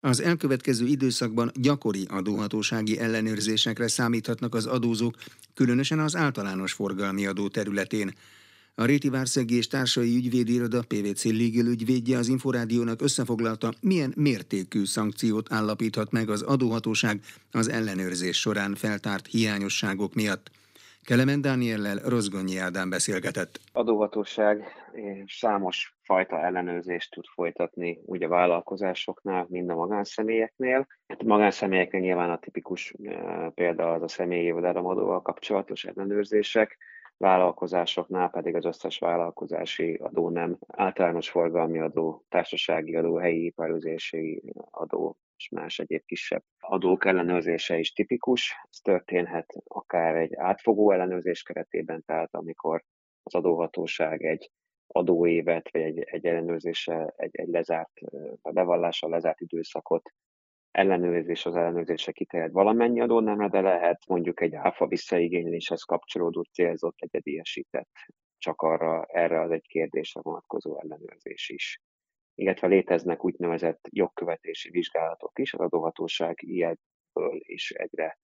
Az elkövetkező időszakban gyakori adóhatósági ellenőrzésekre számíthatnak az adózók, különösen az általános forgalmi adó területén. A Réti Várszegi és Társai Ügyvédiroda PVC Legal ügyvédje az Inforádiónak összefoglalta, milyen mértékű szankciót állapíthat meg az adóhatóság az ellenőrzés során feltárt hiányosságok miatt. Kelemen Dániellel Rozgonyi Ádám beszélgetett. Adóhatóság számos fajta ellenőrzést tud folytatni úgy a vállalkozásoknál, mind a magánszemélyeknél. Hát a magánszemélyeknél nyilván a tipikus e, példa az a személyi jövedelemadóval kapcsolatos ellenőrzések, vállalkozásoknál pedig az összes vállalkozási adó nem, általános forgalmi adó, társasági adó, helyi iparüzési adó, és más egyéb kisebb adók ellenőrzése is tipikus. Ez történhet akár egy átfogó ellenőrzés keretében, tehát amikor az adóhatóság egy adóévet, vagy egy, egy ellenőrzése, egy, egy lezárt, a bevallással lezárt időszakot ellenőrzés az ellenőrzése kiterjed valamennyi adónemre, de lehet mondjuk egy áfa visszaigényléshez kapcsolódó célzott egyediesített csak arra, erre az egy kérdésre vonatkozó ellenőrzés is illetve léteznek úgynevezett jogkövetési vizsgálatok is, az adóhatóság ilyenből is egyre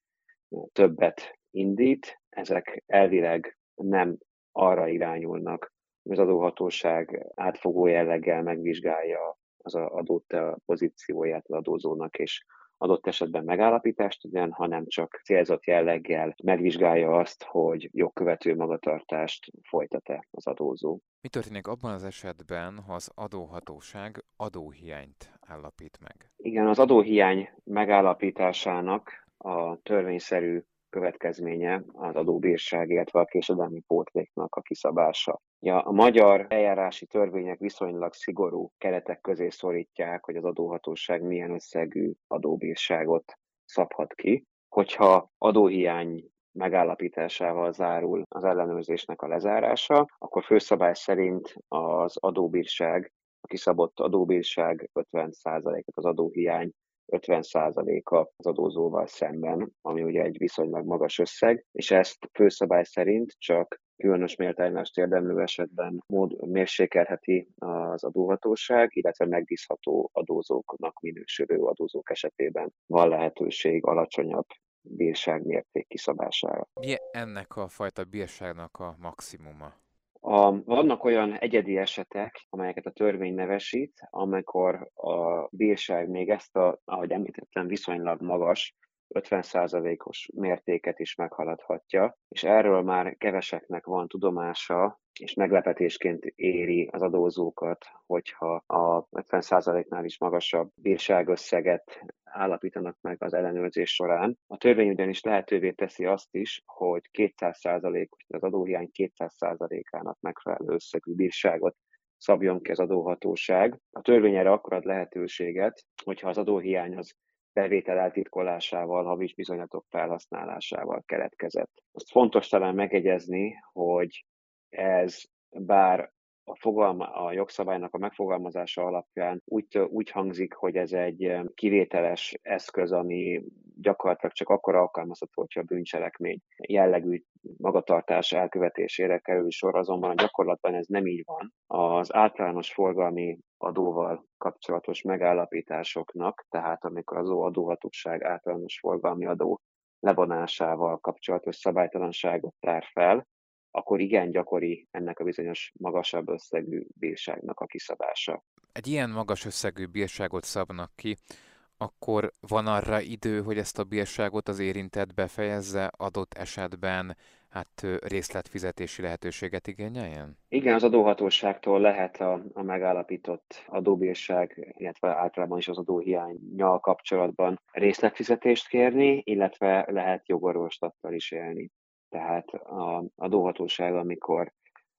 többet indít. Ezek elvileg nem arra irányulnak, hogy az adóhatóság átfogó jelleggel megvizsgálja az adott pozícióját az adózónak, és adott esetben megállapítást tegyen, hanem csak célzott jelleggel megvizsgálja azt, hogy jogkövető magatartást folytat-e az adózó. Mi történik abban az esetben, ha az adóhatóság adóhiányt állapít meg? Igen, az adóhiány megállapításának a törvényszerű következménye az adóbírság, illetve a késedelmi pótléknak a kiszabása. Ja, a magyar eljárási törvények viszonylag szigorú keretek közé szorítják, hogy az adóhatóság milyen összegű adóbírságot szabhat ki. Hogyha adóhiány megállapításával zárul az ellenőrzésnek a lezárása, akkor főszabály szerint az adóbírság, a kiszabott adóbírság 50%-ot az adóhiány 50%-a az adózóval szemben, ami ugye egy viszonylag magas összeg, és ezt főszabály szerint csak különös méltánylást érdemlő esetben mód, mérsékelheti az adóhatóság, illetve megbízható adózóknak minősülő adózók esetében van lehetőség alacsonyabb bírságmérték kiszabására. Mi ennek a fajta bírságnak a maximuma? A, vannak olyan egyedi esetek, amelyeket a törvény nevesít, amikor a bírság még ezt a, ahogy említettem, viszonylag magas 50%-os mértéket is meghaladhatja, és erről már keveseknek van tudomása, és meglepetésként éri az adózókat, hogyha a 50%-nál is magasabb bírságösszeget állapítanak meg az ellenőrzés során. A törvény ugyanis lehetővé teszi azt is, hogy 200%-os, az adóhiány 200%-ának megfelelő összegű bírságot szabjon ki az adóhatóság. A törvény erre akkor ad lehetőséget, hogyha az adóhiány az bevétel eltitkolásával, havis bizonyatok felhasználásával keletkezett. Azt fontos talán megegyezni, hogy ez bár a, fogalma, a jogszabálynak a megfogalmazása alapján úgy, úgy hangzik, hogy ez egy kivételes eszköz, ami gyakorlatilag csak akkor alkalmazható, hogyha a bűncselekmény jellegű magatartás elkövetésére kerül sor, azonban a gyakorlatban ez nem így van. Az általános forgalmi adóval kapcsolatos megállapításoknak, tehát amikor az adóhatóság általános forgalmi adó levonásával kapcsolatos szabálytalanságot tár fel, akkor igen gyakori ennek a bizonyos magasabb összegű bírságnak a kiszabása. Egy ilyen magas összegű bírságot szabnak ki, akkor van arra idő, hogy ezt a bírságot az érintett befejezze, adott esetben hát részletfizetési lehetőséget igényeljen? Igen, az adóhatóságtól lehet a, a megállapított adóbírság, illetve általában is az adóhiányjal kapcsolatban részletfizetést kérni, illetve lehet jogorvoslattal is élni. Tehát a adóhatóság, amikor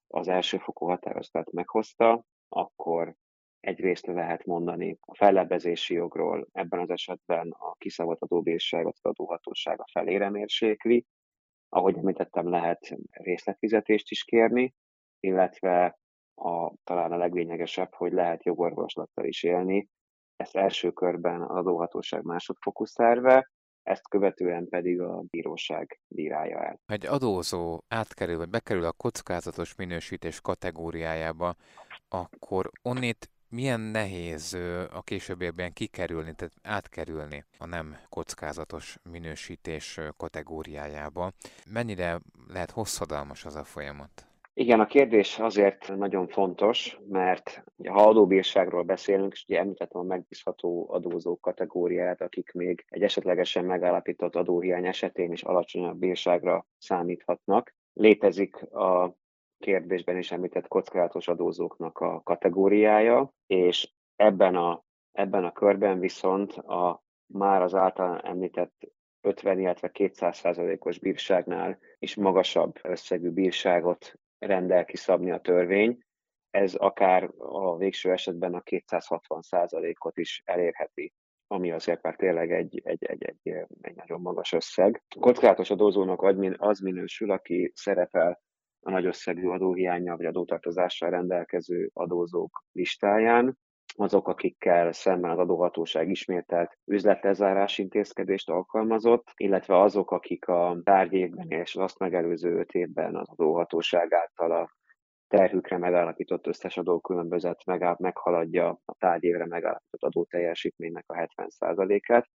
az elsőfokú határozatot meghozta, akkor egyrészt lehet mondani a fellebbezési jogról, ebben az esetben a kiszabott adóbírságot az adóhatósága felére mérsékli, ahogy említettem, lehet részletfizetést is kérni, illetve a, talán a leglényegesebb, hogy lehet jogorvoslattal is élni. Ezt első körben az adóhatóság másodfokú szerve, ezt követően pedig a bíróság bírálja el. Egy adózó átkerül, vagy bekerül a kockázatos minősítés kategóriájába, akkor onnét Milyen nehéz a későbbiekben kikerülni, tehát átkerülni a nem kockázatos minősítés kategóriájába? Mennyire lehet hosszadalmas az a folyamat? Igen, a kérdés azért nagyon fontos, mert ha adóbírságról beszélünk, és ugye említettem a megbízható adózók kategóriát, akik még egy esetlegesen megállapított adóhiány esetén is alacsonyabb bírságra számíthatnak. Létezik a kérdésben is említett kockázatos adózóknak a kategóriája, és ebben a, ebben a körben viszont a már az által említett 50%, illetve 200 százalékos bírságnál is magasabb összegű bírságot rendel kiszabni a törvény, ez akár a végső esetben a 260 százalékot is elérheti ami azért már tényleg egy, egy, egy, egy, egy nagyon magas összeg. Kockázatos adózónak az minősül, aki szerepel a nagy összegű adóhiánya vagy adótartozással rendelkező adózók listáján, azok, akikkel szemben az adóhatóság ismételt üzletlezárás intézkedést alkalmazott, illetve azok, akik a tárgyévben és azt megelőző öt évben az adóhatóság által a terhükre megállapított összes adókülönbözet meghaladja a tárgyévre megállapított adóteljesítménynek a 70%-át,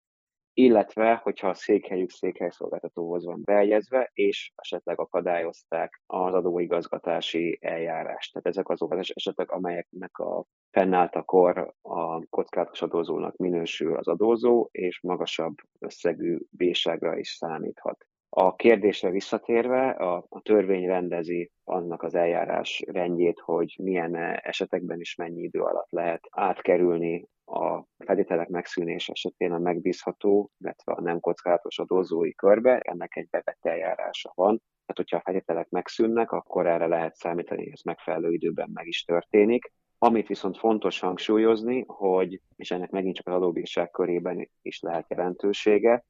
illetve hogyha a székhelyük székhelyszolgáltatóhoz van beegyezve, és esetleg akadályozták az adóigazgatási eljárást. Tehát ezek azok az esetek, amelyeknek a fennálltakor a kockázatos adózónak minősül az adózó, és magasabb összegű bírságra is számíthat. A kérdésre visszatérve, a, a törvény rendezi annak az eljárás rendjét, hogy milyen esetekben is mennyi idő alatt lehet átkerülni a feltételek megszűnés esetén a megbízható, illetve a nem kockázatos adózói körbe, ennek egy bevett eljárása van. Tehát, hogyha a feltételek megszűnnek, akkor erre lehet számítani, hogy ez megfelelő időben meg is történik. Amit viszont fontos hangsúlyozni, hogy, és ennek megint csak az adóbírság körében is lehet jelentősége,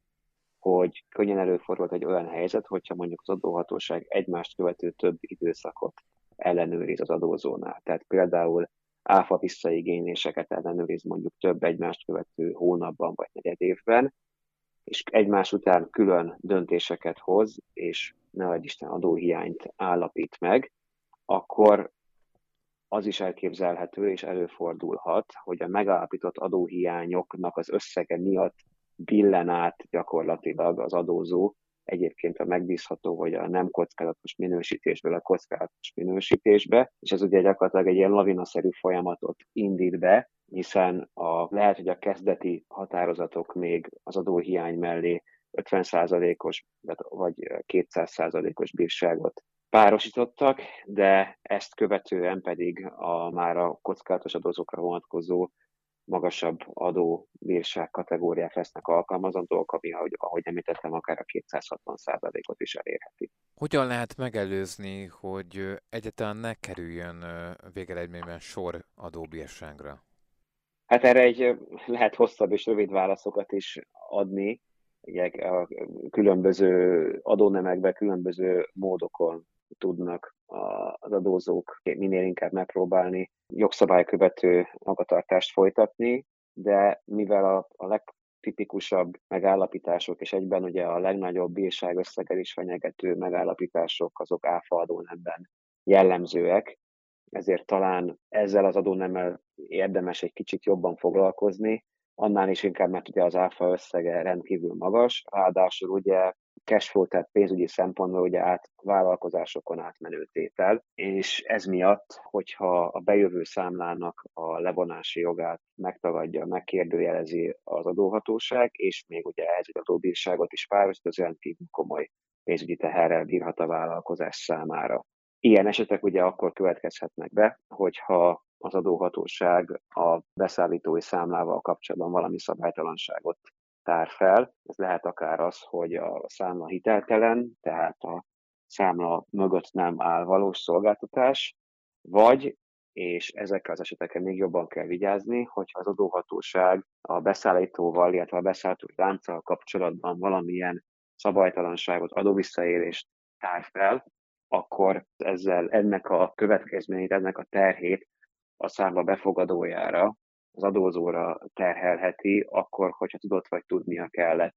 hogy könnyen előfordult egy olyan helyzet, hogyha mondjuk az adóhatóság egymást követő több időszakot ellenőriz az adózónál. Tehát például áfa visszaigényléseket ellenőriz mondjuk több egymást követő hónapban vagy negyed évben, és egymás után külön döntéseket hoz, és ne Isten adóhiányt állapít meg, akkor az is elképzelhető és előfordulhat, hogy a megállapított adóhiányoknak az összege miatt billen át gyakorlatilag az adózó egyébként a megbízható, hogy a nem kockázatos minősítésből a kockázatos minősítésbe, és ez ugye gyakorlatilag egy ilyen lavinaszerű folyamatot indít be, hiszen a, lehet, hogy a kezdeti határozatok még az adóhiány mellé 50%-os vagy 200%-os bírságot párosítottak, de ezt követően pedig a már a kockázatos adózókra vonatkozó magasabb adó bírság kategóriák lesznek alkalmazandók, ami, ahogy, ahogy említettem, akár a 260%-ot is elérheti. Hogyan lehet megelőzni, hogy egyáltalán ne kerüljön végeredményben sor adóbírságra? Hát erre egy lehet hosszabb és rövid válaszokat is adni. Ugye a különböző adónemekben különböző módokon tudnak az adózók minél inkább megpróbálni jogszabálykövető magatartást folytatni, de mivel a, a legtipikusabb megállapítások, és egyben ugye a legnagyobb bírságösszeggel is fenyegető megállapítások, azok áfa adónemben jellemzőek, ezért talán ezzel az adónemmel érdemes egy kicsit jobban foglalkozni, annál is inkább, mert ugye az áfa összege rendkívül magas, ráadásul ugye cashflow, tehát pénzügyi szempontból ugye át vállalkozásokon átmenő tétel, és ez miatt, hogyha a bejövő számlának a levonási jogát megtagadja, megkérdőjelezi az adóhatóság, és még ugye ez egy adóbírságot is párosít, az rendkívül komoly pénzügyi teherrel bírhat a vállalkozás számára. Ilyen esetek ugye akkor következhetnek be, hogyha az adóhatóság a beszállítói számlával kapcsolatban valami szabálytalanságot tár fel. Ez lehet akár az, hogy a számla hiteltelen, tehát a számla mögött nem áll valós szolgáltatás, vagy, és ezekkel az esetekkel még jobban kell vigyázni, hogyha az adóhatóság a beszállítóval, illetve a beszállítói lánccal kapcsolatban valamilyen szabálytalanságot, adóvisszaélést tár fel, akkor ezzel ennek a következményét, ennek a terhét a számla befogadójára, az adózóra terhelheti, akkor, hogyha tudott vagy tudnia kellett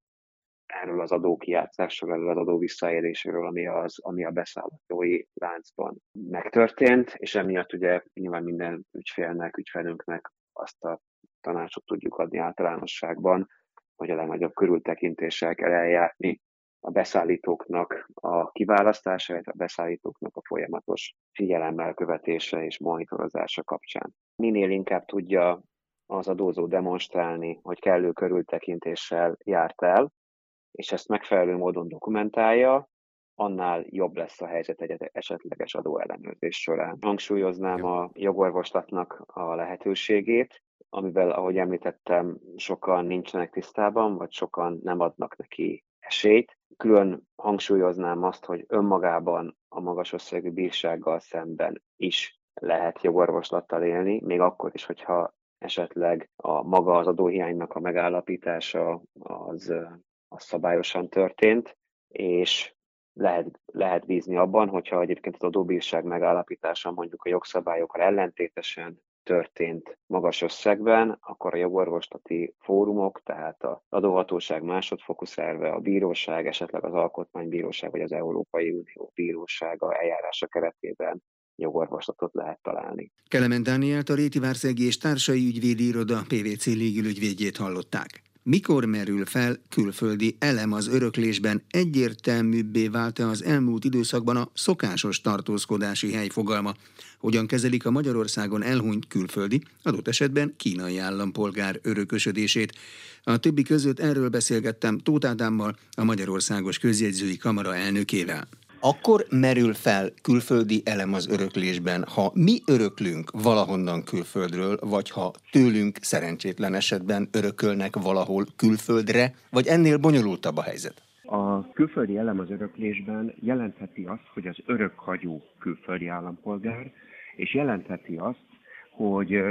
erről az adókijátszásról, erről az adó visszaéléséről, ami, az, ami a beszállítói láncban megtörtént, és emiatt ugye nyilván minden ügyfélnek, ügyfelünknek azt a tanácsot tudjuk adni általánosságban, hogy a legnagyobb körültekintéssel kell eljárni a beszállítóknak a kiválasztása, a beszállítóknak a folyamatos figyelemmel követése és monitorozása kapcsán. Minél inkább tudja az adózó demonstrálni, hogy kellő körültekintéssel járt el, és ezt megfelelő módon dokumentálja, annál jobb lesz a helyzet egy esetleges adóellenőrzés során. Hangsúlyoznám a jogorvoslatnak a lehetőségét, amivel, ahogy említettem, sokan nincsenek tisztában, vagy sokan nem adnak neki esélyt. Külön hangsúlyoznám azt, hogy önmagában a magas összegű bírsággal szemben is lehet jogorvoslattal élni, még akkor is, hogyha esetleg a maga az adóhiánynak a megállapítása az, az szabályosan történt, és lehet, lehet bízni abban, hogyha egyébként az adóbírság megállapítása mondjuk a jogszabályokkal ellentétesen történt magas összegben, akkor a jogorvoslati fórumok, tehát az adóhatóság másodfokú szerve, a bíróság, esetleg az alkotmánybíróság vagy az Európai Unió bírósága eljárása keretében jogorvoslatot lehet találni. Kelemen Dánielt a Réti Várszegi és Társai Ügyvédi Iroda PVC légülügyvédjét hallották. Mikor merül fel külföldi elem az öröklésben, egyértelműbbé vált-e az elmúlt időszakban a szokásos tartózkodási hely fogalma? Hogyan kezelik a Magyarországon elhunyt külföldi, adott esetben kínai állampolgár örökösödését? A többi között erről beszélgettem Tóth Ádámmal, a Magyarországos Közjegyzői Kamara elnökével akkor merül fel külföldi elem az öröklésben, ha mi öröklünk valahonnan külföldről, vagy ha tőlünk szerencsétlen esetben örökölnek valahol külföldre, vagy ennél bonyolultabb a helyzet? A külföldi elem az öröklésben jelentheti azt, hogy az örökhagyó külföldi állampolgár, és jelentheti azt, hogy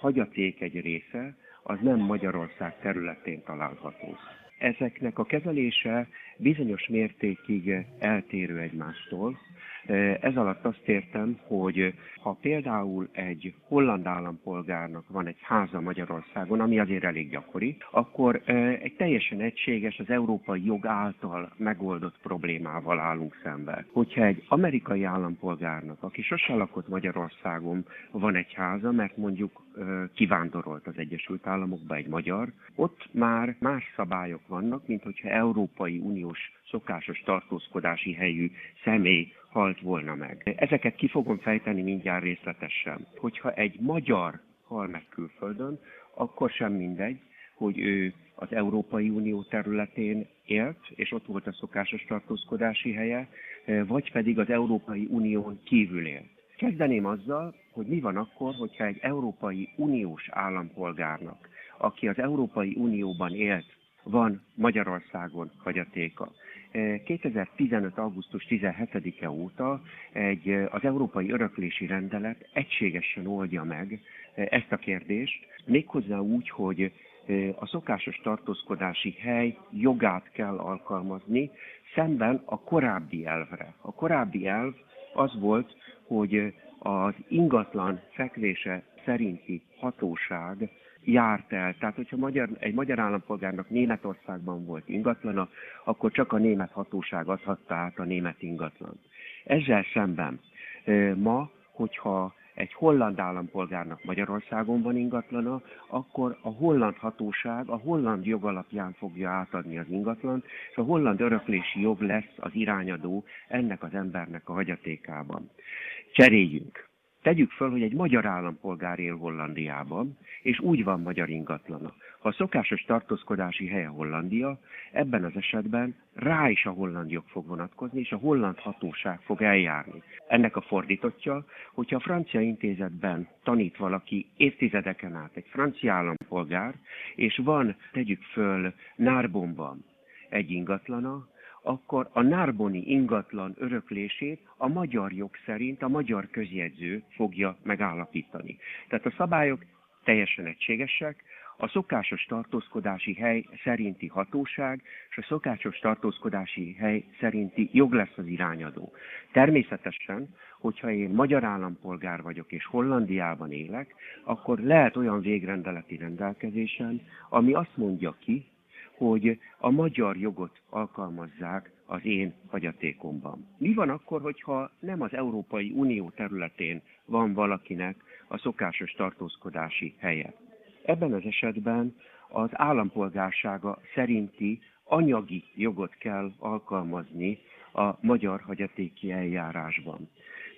hagyaték egy része az nem Magyarország területén található. Ezeknek a kezelése bizonyos mértékig eltérő egymástól. Ez alatt azt értem, hogy ha például egy holland állampolgárnak van egy háza Magyarországon, ami azért elég gyakori, akkor egy teljesen egységes, az európai jog által megoldott problémával állunk szembe. Hogyha egy amerikai állampolgárnak, aki sose lakott Magyarországon, van egy háza, mert mondjuk kivándorolt az Egyesült Államokba egy magyar, ott már más szabályok vannak, mint hogyha Európai Uniós szokásos tartózkodási helyű személy halt volna meg. Ezeket ki fogom fejteni mindjárt részletesen. Hogyha egy magyar hal meg külföldön, akkor sem mindegy, hogy ő az Európai Unió területén élt, és ott volt a szokásos tartózkodási helye, vagy pedig az Európai Unión kívül élt. Kezdeném azzal, hogy mi van akkor, hogyha egy Európai Uniós állampolgárnak, aki az Európai Unióban élt, van Magyarországon hagyatéka. 2015. augusztus 17-e óta egy, az Európai Öröklési Rendelet egységesen oldja meg ezt a kérdést, méghozzá úgy, hogy a szokásos tartózkodási hely jogát kell alkalmazni, szemben a korábbi elvre. A korábbi elv az volt, hogy az ingatlan fekvése szerinti hatóság járt el. Tehát, hogyha magyar, egy magyar állampolgárnak Németországban volt ingatlana, akkor csak a német hatóság adhatta át a német ingatlan. Ezzel szemben ma, hogyha egy holland állampolgárnak Magyarországon van ingatlana, akkor a holland hatóság a holland jog alapján fogja átadni az ingatlant, és a holland öröklési jog lesz az irányadó ennek az embernek a hagyatékában. Cseréljünk. Tegyük föl, hogy egy magyar állampolgár él Hollandiában, és úgy van magyar ingatlana. Ha a szokásos tartózkodási helye Hollandia, ebben az esetben rá is a holland jog fog vonatkozni, és a holland hatóság fog eljárni. Ennek a fordítottja, hogyha a francia intézetben tanít valaki évtizedeken át egy francia állampolgár, és van, tegyük föl, Nárbonban egy ingatlana, akkor a nárboni ingatlan öröklését a magyar jog szerint a magyar közjegyző fogja megállapítani. Tehát a szabályok teljesen egységesek, a szokásos tartózkodási hely szerinti hatóság és a szokásos tartózkodási hely szerinti jog lesz az irányadó. Természetesen, hogyha én magyar állampolgár vagyok és Hollandiában élek, akkor lehet olyan végrendeleti rendelkezésen, ami azt mondja ki, hogy a magyar jogot alkalmazzák az én hagyatékomban. Mi van akkor, hogyha nem az Európai Unió területén van valakinek a szokásos tartózkodási helye? Ebben az esetben az állampolgársága szerinti anyagi jogot kell alkalmazni a magyar hagyatéki eljárásban.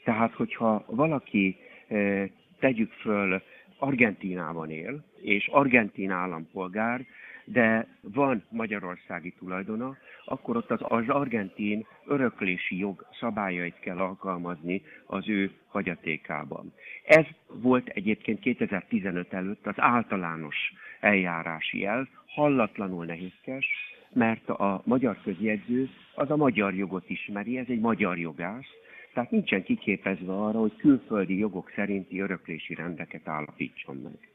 Tehát, hogyha valaki eh, tegyük föl Argentínában él, és argentin állampolgár, de van magyarországi tulajdona, akkor ott az, az argentin öröklési jog szabályait kell alkalmazni az ő hagyatékában. Ez volt egyébként 2015 előtt az általános eljárási elv, hallatlanul nehézkes, mert a magyar közjegyző az a magyar jogot ismeri, ez egy magyar jogász, tehát nincsen kiképezve arra, hogy külföldi jogok szerinti öröklési rendeket állapítson meg.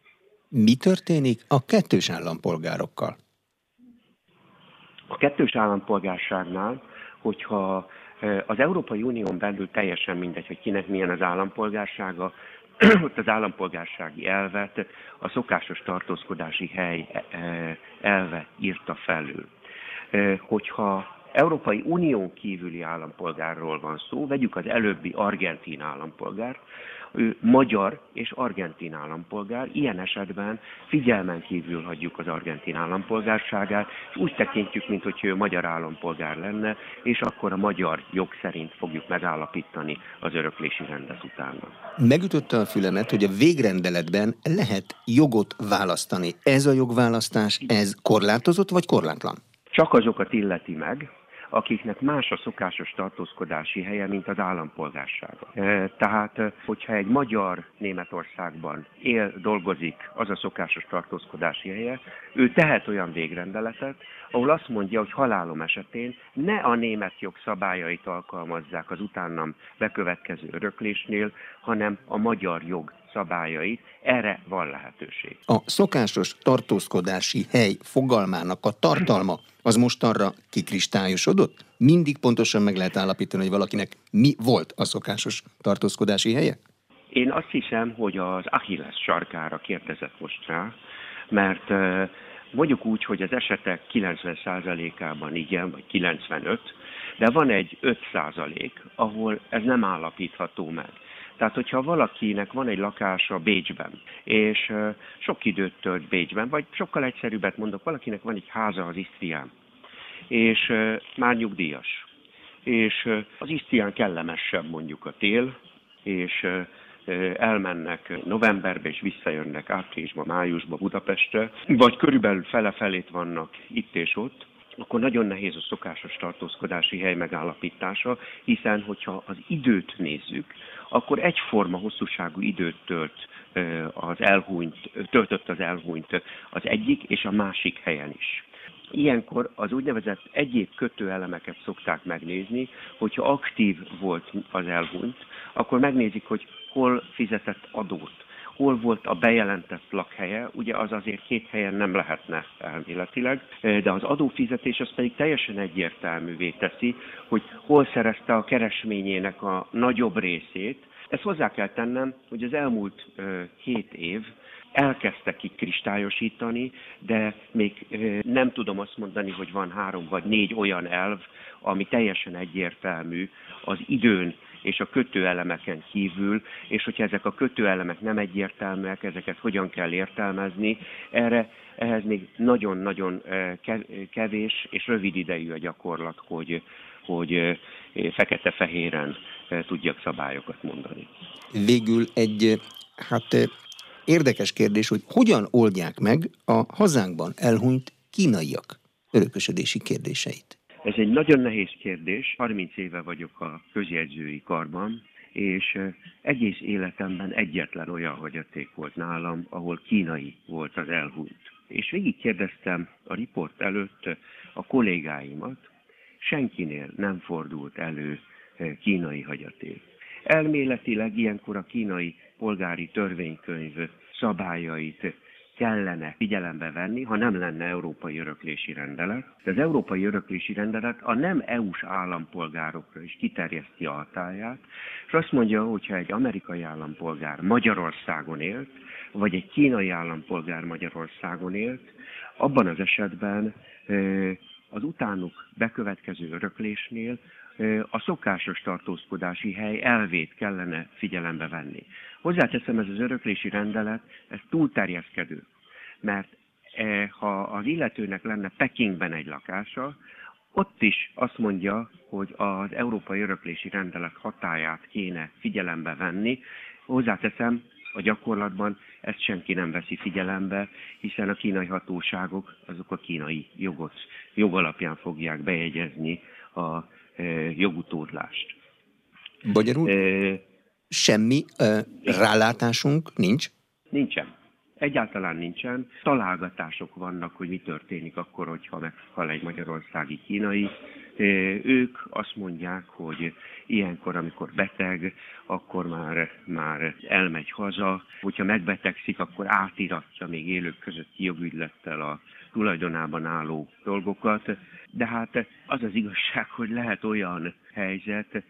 Mi történik a kettős állampolgárokkal? A kettős állampolgárságnál, hogyha az Európai Unión belül teljesen mindegy, hogy kinek milyen az állampolgársága, ott az állampolgársági elvet a szokásos tartózkodási hely elve írta felül. Hogyha Európai Unión kívüli állampolgárról van szó, vegyük az előbbi argentin állampolgárt, ő magyar és argentin állampolgár, ilyen esetben figyelmen kívül hagyjuk az argentin állampolgárságát, és úgy tekintjük, mint hogy ő magyar állampolgár lenne, és akkor a magyar jog szerint fogjuk megállapítani az öröklési rendet utána. Megütötte a fülemet, hogy a végrendeletben lehet jogot választani. Ez a jogválasztás, ez korlátozott vagy korlátlan? Csak azokat illeti meg, akiknek más a szokásos tartózkodási helye, mint az állampolgársága. Tehát, hogyha egy magyar Németországban él, dolgozik, az a szokásos tartózkodási helye, ő tehet olyan végrendeletet, ahol azt mondja, hogy halálom esetén ne a német jog szabályait alkalmazzák az utánam bekövetkező öröklésnél, hanem a magyar jog szabályait, erre van lehetőség. A szokásos tartózkodási hely fogalmának a tartalma az most arra kikristályosodott? Mindig pontosan meg lehet állapítani, hogy valakinek mi volt a szokásos tartózkodási helye? Én azt hiszem, hogy az Achilles sarkára kérdezett most rá, mert mondjuk úgy, hogy az esetek 90%-ában igen, vagy 95, de van egy 5%, ahol ez nem állapítható meg. Tehát, hogyha valakinek van egy lakása Bécsben, és sok időt tölt Bécsben, vagy sokkal egyszerűbbet mondok, valakinek van egy háza az Isztrián, és már nyugdíjas, és az Isztrián kellemesebb mondjuk a tél, és elmennek novemberbe és visszajönnek áprilisba, májusba Budapestre, vagy körülbelül fele-felét vannak itt és ott, akkor nagyon nehéz a szokásos tartózkodási hely megállapítása, hiszen hogyha az időt nézzük, akkor egyforma hosszúságú időt tölt az elhúnyt, töltött az elhúnyt az egyik és a másik helyen is. Ilyenkor az úgynevezett egyéb kötőelemeket szokták megnézni, hogyha aktív volt az elhunyt, akkor megnézik, hogy hol fizetett adót hol volt a bejelentett lakhelye, ugye az azért két helyen nem lehetne elméletileg, de az adófizetés az pedig teljesen egyértelművé teszi, hogy hol szerezte a keresményének a nagyobb részét. Ezt hozzá kell tennem, hogy az elmúlt hét év elkezdte kikristályosítani, de még nem tudom azt mondani, hogy van három vagy négy olyan elv, ami teljesen egyértelmű az időn és a kötőelemeken kívül, és hogyha ezek a kötőelemek nem egyértelműek, ezeket hogyan kell értelmezni, erre ehhez még nagyon-nagyon eh, kevés és rövid idejű a gyakorlat, hogy, hogy eh, fekete-fehéren eh, tudjak szabályokat mondani. Végül egy hát érdekes kérdés, hogy hogyan oldják meg a hazánkban elhunyt kínaiak örökösödési kérdéseit. Ez egy nagyon nehéz kérdés. 30 éve vagyok a közjegyzői karban, és egész életemben egyetlen olyan hagyaték volt nálam, ahol kínai volt az elhunyt. És végig kérdeztem a riport előtt a kollégáimat, senkinél nem fordult elő kínai hagyaték. Elméletileg ilyenkor a kínai polgári törvénykönyv szabályait kellene figyelembe venni, ha nem lenne európai öröklési rendelet. De az európai öröklési rendelet a nem EU-s állampolgárokra is kiterjeszti a hatáját, és azt mondja, hogyha egy amerikai állampolgár Magyarországon élt, vagy egy kínai állampolgár Magyarországon élt, abban az esetben az utánuk bekövetkező öröklésnél a szokásos tartózkodási hely elvét kellene figyelembe venni. Hozzáteszem, ez az öröklési rendelet, ez túlterjeszkedő, mert ha az illetőnek lenne Pekingben egy lakása, ott is azt mondja, hogy az Európai Öröklési Rendelet hatáját kéne figyelembe venni. Hozzáteszem, a gyakorlatban ezt senki nem veszi figyelembe, hiszen a kínai hatóságok azok a kínai jogot, jogalapján fogják bejegyezni a e, jogutódlást. Magyarul e, semmi e, rálátásunk nincs? Nincsen. Egyáltalán nincsen. Találgatások vannak, hogy mi történik akkor, hogyha meghal egy magyarországi kínai. Ők azt mondják, hogy ilyenkor, amikor beteg, akkor már, már elmegy haza. Hogyha megbetegszik, akkor átiratja még élők közötti jogügylettel a tulajdonában álló dolgokat. De hát az az igazság, hogy lehet olyan helyzet,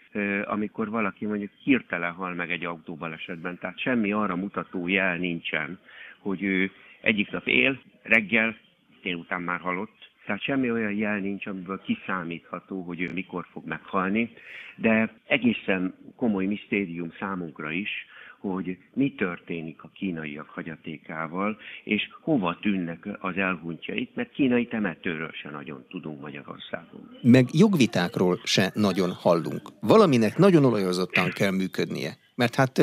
amikor valaki mondjuk hirtelen hal meg egy autóbalesetben, tehát semmi arra mutató jel nincsen, hogy ő egyik nap él, reggel, délután már halott, tehát semmi olyan jel nincs, amiből kiszámítható, hogy ő mikor fog meghalni, de egészen komoly misztérium számunkra is, hogy mi történik a kínaiak hagyatékával, és hova tűnnek az elhuntjaik, mert kínai temetőről se nagyon tudunk Magyarországon. Meg jogvitákról se nagyon hallunk. Valaminek nagyon olajozottan kell működnie. Mert hát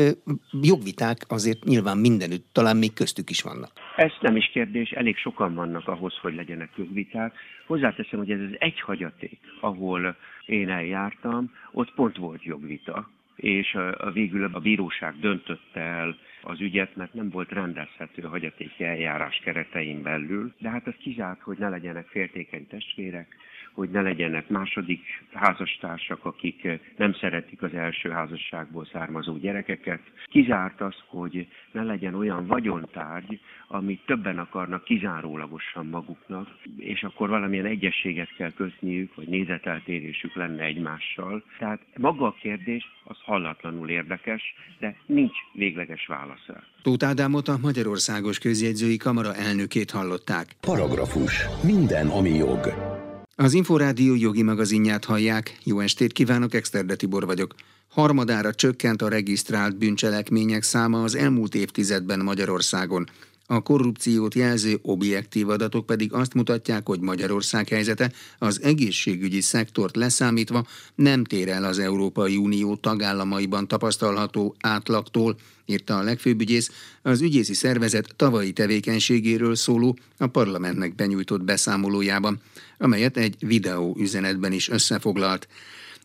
jogviták azért nyilván mindenütt, talán még köztük is vannak. Ez nem is kérdés, elég sokan vannak ahhoz, hogy legyenek jogviták. Hozzáteszem, hogy ez az egy hagyaték, ahol én eljártam, ott pont volt jogvita, és a, a végül a bíróság döntött el az ügyet, mert nem volt rendezhető a hagyatéki eljárás keretein belül, de hát ez kizárt, hogy ne legyenek féltékeny testvérek, hogy ne legyenek második házastársak, akik eh, nem szeretik az első házasságból származó gyerekeket. Kizárt az, hogy ne legyen olyan vagyontárgy, amit többen akarnak kizárólagosan maguknak, és akkor valamilyen egyességet kell kötniük, vagy nézeteltérésük lenne egymással. Tehát maga a kérdés az hallatlanul érdekes, de nincs végleges válasz rá. Tóth Ádámot a Magyarországos Közjegyzői Kamara elnökét hallották. Paragrafus. Minden, ami jog. Az Inforádió jogi magazinját hallják. Jó estét kívánok, Exterde Tibor vagyok. Harmadára csökkent a regisztrált bűncselekmények száma az elmúlt évtizedben Magyarországon. A korrupciót jelző objektív adatok pedig azt mutatják, hogy Magyarország helyzete az egészségügyi szektort leszámítva nem tér el az Európai Unió tagállamaiban tapasztalható átlagtól, írta a legfőbb ügyész az ügyészi szervezet tavalyi tevékenységéről szóló a parlamentnek benyújtott beszámolójában, amelyet egy videó üzenetben is összefoglalt.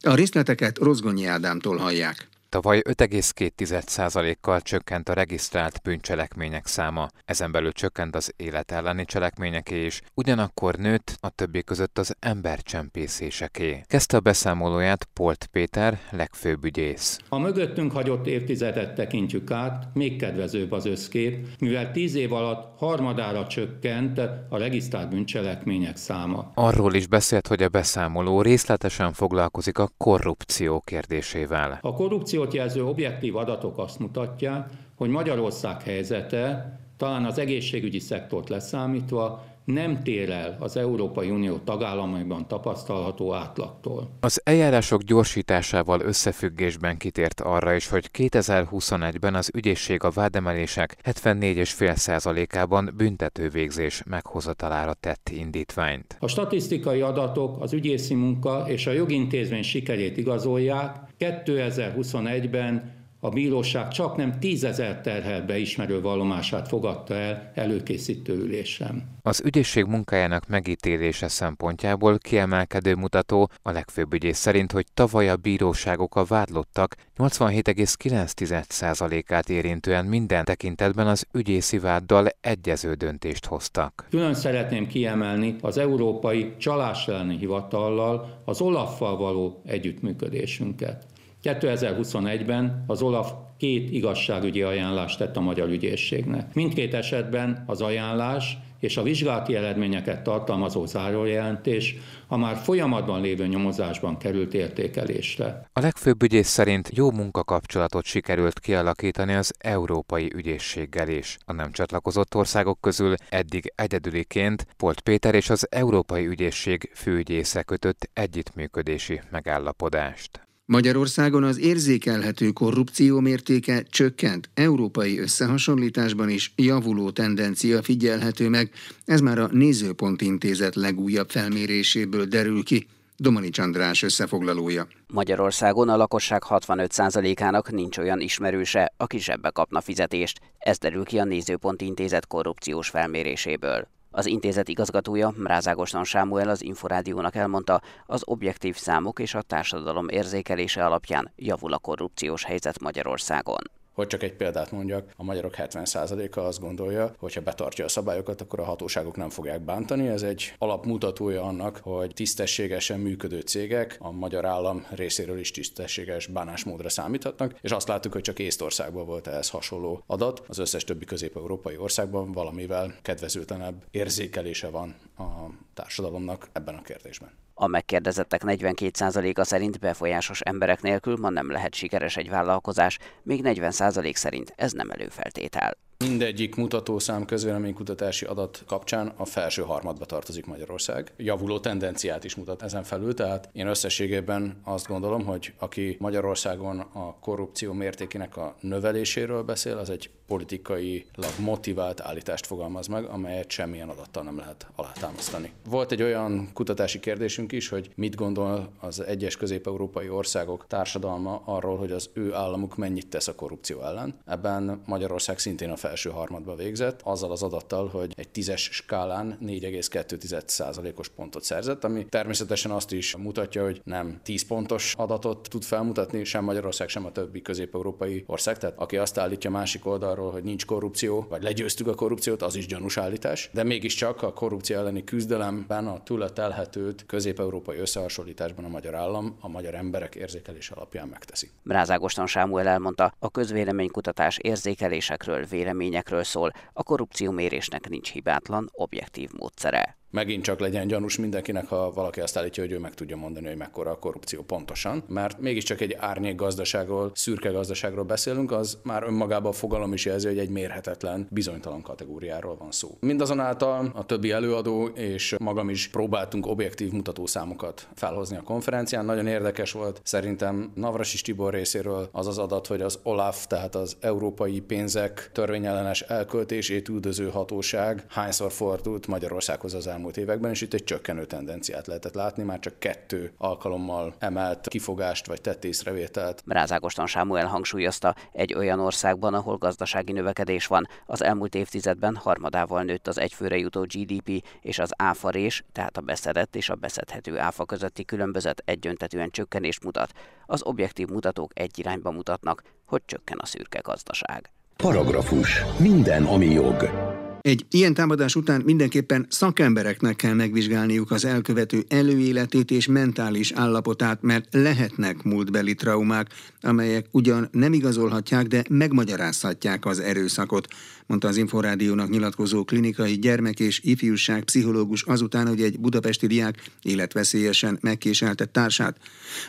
A részleteket Rozgonyi Ádámtól hallják. Tavaly 5,2%-kal csökkent a regisztrált bűncselekmények száma, ezen belül csökkent az élet elleni cselekményeké is, ugyanakkor nőtt a többi között az embercsempészéseké. Kezdte a beszámolóját Polt Péter, legfőbb ügyész. A mögöttünk hagyott évtizedet tekintjük át, még kedvezőbb az összkép, mivel tíz év alatt harmadára csökkent a regisztrált bűncselekmények száma. Arról is beszélt, hogy a beszámoló részletesen foglalkozik a korrupció kérdésével. A korrupció korrupciót jelző objektív adatok azt mutatják, hogy Magyarország helyzete talán az egészségügyi szektort leszámítva nem tér el az Európai Unió tagállamaiban tapasztalható átlagtól. Az eljárások gyorsításával összefüggésben kitért arra is, hogy 2021-ben az ügyészség a vádemelések 74,5%-ában büntetővégzés meghozatalára tett indítványt. A statisztikai adatok az ügyészi munka és a jogintézmény sikerét igazolják. 2021-ben a bíróság csak nem tízezer terhelt beismerő vallomását fogadta el előkészítő ülésen. Az ügyészség munkájának megítélése szempontjából kiemelkedő mutató a legfőbb ügyész szerint, hogy tavaly a bíróságok a vádlottak 87,9%-át érintően minden tekintetben az ügyészi váddal egyező döntést hoztak. Külön szeretném kiemelni az Európai Csalás elleni Hivatallal, az Olaffal való együttműködésünket. 2021-ben az Olaf két igazságügyi ajánlást tett a magyar ügyészségnek. Mindkét esetben az ajánlás és a vizsgálati eredményeket tartalmazó zárójelentés a már folyamatban lévő nyomozásban került értékelésre. A legfőbb ügyész szerint jó munkakapcsolatot sikerült kialakítani az Európai Ügyészséggel is. A nem csatlakozott országok közül eddig egyedüliként Polt Péter és az Európai Ügyészség főügyésze kötött együttműködési megállapodást. Magyarországon az érzékelhető korrupció mértéke csökkent, európai összehasonlításban is javuló tendencia figyelhető meg, ez már a Nézőpont Intézet legújabb felméréséből derül ki. Domanics András összefoglalója. Magyarországon a lakosság 65%-ának nincs olyan ismerőse, aki zsebbe kapna fizetést. Ez derül ki a Nézőpont Intézet korrupciós felméréséből. Az intézet igazgatója Mrázágoston Sámuel az Inforádiónak elmondta, az objektív számok és a társadalom érzékelése alapján javul a korrupciós helyzet Magyarországon. Hogy csak egy példát mondjak, a magyarok 70%-a azt gondolja, hogy ha betartja a szabályokat, akkor a hatóságok nem fogják bántani. Ez egy alapmutatója annak, hogy tisztességesen működő cégek a magyar állam részéről is tisztességes bánásmódra számíthatnak, és azt láttuk, hogy csak Észtországban volt ehhez hasonló adat. Az összes többi közép-európai országban valamivel kedvezőtlenebb érzékelése van a társadalomnak ebben a kérdésben. A megkérdezettek 42%-a szerint befolyásos emberek nélkül ma nem lehet sikeres egy vállalkozás, még 40% szerint ez nem előfeltétel. Mindegyik mutatószám közvéleménykutatási adat kapcsán a felső harmadba tartozik Magyarország. Javuló tendenciát is mutat ezen felül, tehát én összességében azt gondolom, hogy aki Magyarországon a korrupció mértékének a növeléséről beszél, az egy politikailag motivált állítást fogalmaz meg, amelyet semmilyen adattal nem lehet alátámasztani. Volt egy olyan kutatási kérdésünk is, hogy mit gondol az egyes közép-európai országok társadalma arról, hogy az ő államuk mennyit tesz a korrupció ellen. Ebben Magyarország szintén a felső harmadba végzett, azzal az adattal, hogy egy tízes skálán 4,2%-os pontot szerzett, ami természetesen azt is mutatja, hogy nem 10 pontos adatot tud felmutatni, sem Magyarország, sem a többi közép-európai ország. Tehát aki azt állítja másik oldalról, hogy nincs korrupció, vagy legyőztük a korrupciót, az is gyanús állítás. De mégiscsak a korrupció elleni küzdelemben a tőle telhetőt közép-európai összehasonlításban a magyar állam a magyar emberek érzékelés alapján megteszi. Rázágostan Sámuel elmondta, a közvéleménykutatás érzékelésekről, vélemény véleményekről szól, a korrupciómérésnek nincs hibátlan, objektív módszere megint csak legyen gyanús mindenkinek, ha valaki azt állítja, hogy ő meg tudja mondani, hogy mekkora a korrupció pontosan, mert mégiscsak egy árnyék gazdaságról, szürke gazdaságról beszélünk, az már önmagában a fogalom is jelzi, hogy egy mérhetetlen, bizonytalan kategóriáról van szó. Mindazonáltal a többi előadó és magam is próbáltunk objektív mutatószámokat felhozni a konferencián. Nagyon érdekes volt szerintem Navrasis Tibor részéről az az adat, hogy az OLAF, tehát az Európai Pénzek törvényellenes elköltését üldöző hatóság hányszor fordult Magyarországhoz az elmúlt elmúlt években, és itt egy csökkenő tendenciát lehetett látni, már csak kettő alkalommal emelt kifogást vagy tett észrevételt. Rázágostan Sámuel hangsúlyozta, egy olyan országban, ahol gazdasági növekedés van, az elmúlt évtizedben harmadával nőtt az egyfőre jutó GDP, és az áfarés, tehát a beszedett és a beszedhető áfa közötti különbözet egyöntetően csökkenést mutat. Az objektív mutatók egy irányba mutatnak, hogy csökken a szürke gazdaság. Paragrafus. Minden, ami jog. Egy ilyen támadás után mindenképpen szakembereknek kell megvizsgálniuk az elkövető előéletét és mentális állapotát, mert lehetnek múltbeli traumák, amelyek ugyan nem igazolhatják, de megmagyarázhatják az erőszakot, mondta az Inforádiónak nyilatkozó klinikai gyermek és ifjúság pszichológus azután, hogy egy budapesti diák életveszélyesen megkéseltett társát.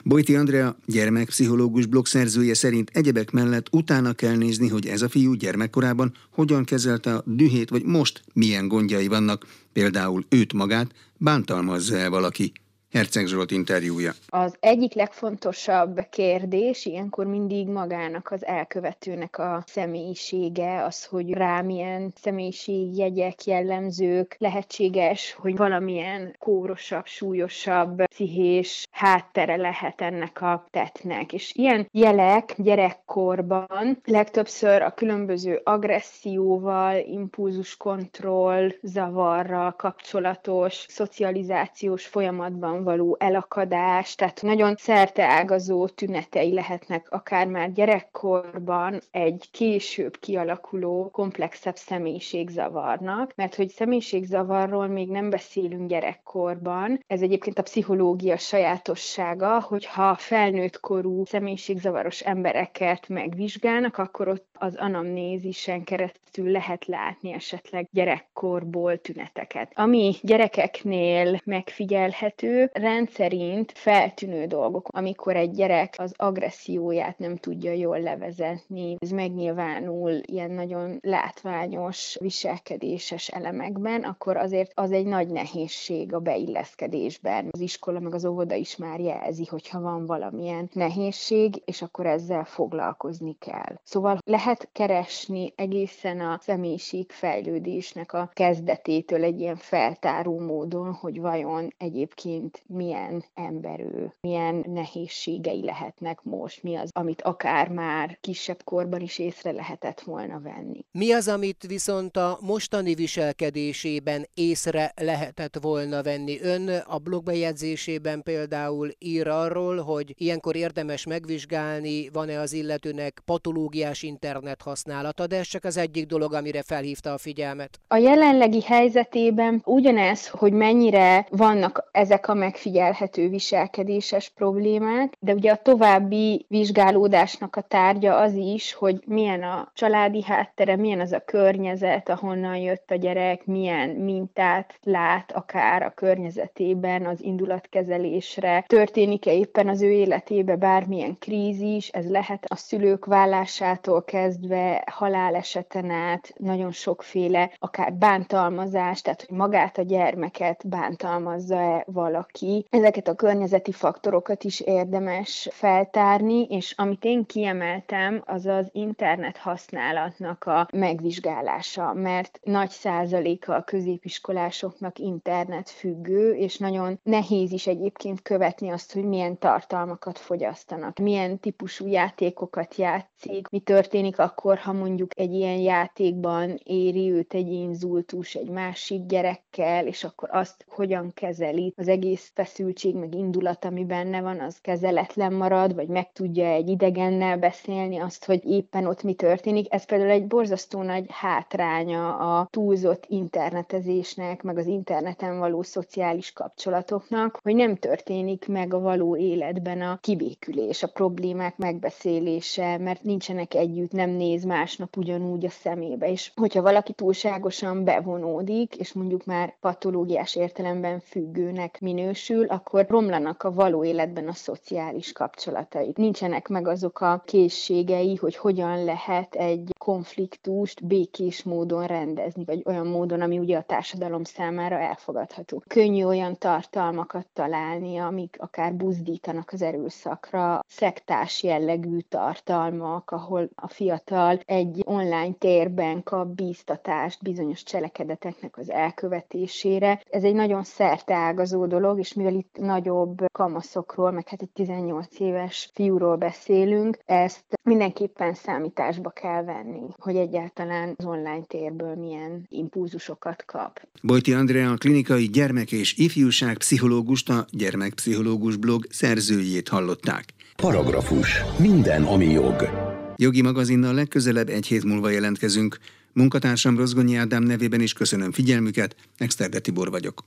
Bojti Andrea gyermekpszichológus blogszerzője szerint egyebek mellett utána kell nézni, hogy ez a fiú gyermekkorában hogyan kezelte a dühét, vagy most milyen gondjai vannak, például őt magát bántalmazza-e valaki. Herceg Zsolt interjúja. Az egyik legfontosabb kérdés ilyenkor mindig magának az elkövetőnek a személyisége, az, hogy rá milyen személyiségjegyek, jellemzők lehetséges, hogy valamilyen kórosabb, súlyosabb pszichés háttere lehet ennek a tettnek. És ilyen jelek gyerekkorban legtöbbször a különböző agresszióval, impulzuskontroll, zavarral kapcsolatos szocializációs folyamatban társadalomban való elakadás, tehát nagyon szerteágazó tünetei lehetnek akár már gyerekkorban egy később kialakuló, komplexebb személyiségzavarnak, mert hogy személyiségzavarról még nem beszélünk gyerekkorban, ez egyébként a pszichológia sajátossága, hogyha felnőtt korú személyiségzavaros embereket megvizsgálnak, akkor ott az anamnézisen keresztül lehet látni esetleg gyerekkorból tüneteket. Ami gyerekeknél megfigyelhető, rendszerint feltűnő dolgok, amikor egy gyerek az agresszióját nem tudja jól levezetni, ez megnyilvánul ilyen nagyon látványos viselkedéses elemekben, akkor azért az egy nagy nehézség a beilleszkedésben. Az iskola meg az óvoda is már jelzi, hogyha van valamilyen nehézség, és akkor ezzel foglalkozni kell. Szóval lehet keresni egészen a személyiség fejlődésnek a kezdetétől egy ilyen feltáró módon, hogy vajon egyébként milyen ember ő, milyen nehézségei lehetnek most, mi az, amit akár már kisebb korban is észre lehetett volna venni. Mi az, amit viszont a mostani viselkedésében észre lehetett volna venni? Ön a blogbejegyzésében például ír arról, hogy ilyenkor érdemes megvizsgálni, van-e az illetőnek patológiás internet használata, de ez csak az egyik dolog, amire felhívta a figyelmet. A jelenlegi helyzetében ugyanez, hogy mennyire vannak ezek a megfigyelhető viselkedéses problémák, de ugye a további vizsgálódásnak a tárgya az is, hogy milyen a családi háttere, milyen az a környezet, ahonnan jött a gyerek, milyen mintát lát akár a környezetében az indulatkezelésre, történik-e éppen az ő életébe bármilyen krízis, ez lehet a szülők vállásától kezdve haláleseten át, nagyon sokféle, akár bántalmazás, tehát hogy magát a gyermeket bántalmazza-e valaki. Ezeket a környezeti faktorokat is érdemes feltárni, és amit én kiemeltem, az az internet használatnak a megvizsgálása, mert nagy százaléka a középiskolásoknak internet függő, és nagyon nehéz is egyébként követni azt, hogy milyen tartalmakat fogyasztanak, milyen típusú játékokat játszik, mi történik akkor, ha mondjuk egy ilyen játékban éri őt egy inzultus egy másik gyerekkel, és akkor azt hogyan kezeli, az egész feszültség meg indulat, ami benne van, az kezeletlen marad, vagy meg tudja egy idegennel beszélni azt, hogy éppen ott mi történik. Ez például egy borzasztó nagy hátránya a túlzott internetezésnek, meg az interneten való szociális kapcsolatoknak, hogy nem történik meg a való életben a kibékülés, a problémák megbeszélése, mert nincsenek együtt, nem néz másnap ugyanúgy a szemébe. És hogyha valaki túlságosan bevonódik, és mondjuk már patológiás értelemben függőnek minősül, akkor romlanak a való életben a szociális kapcsolatai. Nincsenek meg azok a készségei, hogy hogyan lehet egy konfliktust békés módon rendezni, vagy olyan módon, ami ugye a társadalom számára elfogadható. Könnyű olyan tartalmakat találni, amik akár buzdítanak az erőszakra, szektás jellegű tartalmak, ahol a fiatal egy online térben kap bíztatást bizonyos cselekedeteknek az elkövetésére. Ez egy nagyon szerteágazó dolog, és mivel itt nagyobb kamaszokról, meg hát egy 18 éves fiúról beszélünk, ezt mindenképpen számításba kell venni, hogy egyáltalán az online térből milyen impulzusokat kap. Bojti Andrea a klinikai gyermek és ifjúság pszichológust, a Gyermekpszichológus blog szerzőjét hallották. Paragrafus. Minden, ami jog. Jogi magazinnal legközelebb egy hét múlva jelentkezünk. Munkatársam Rozgonyi Ádám nevében is köszönöm figyelmüket, Exterde Tibor vagyok.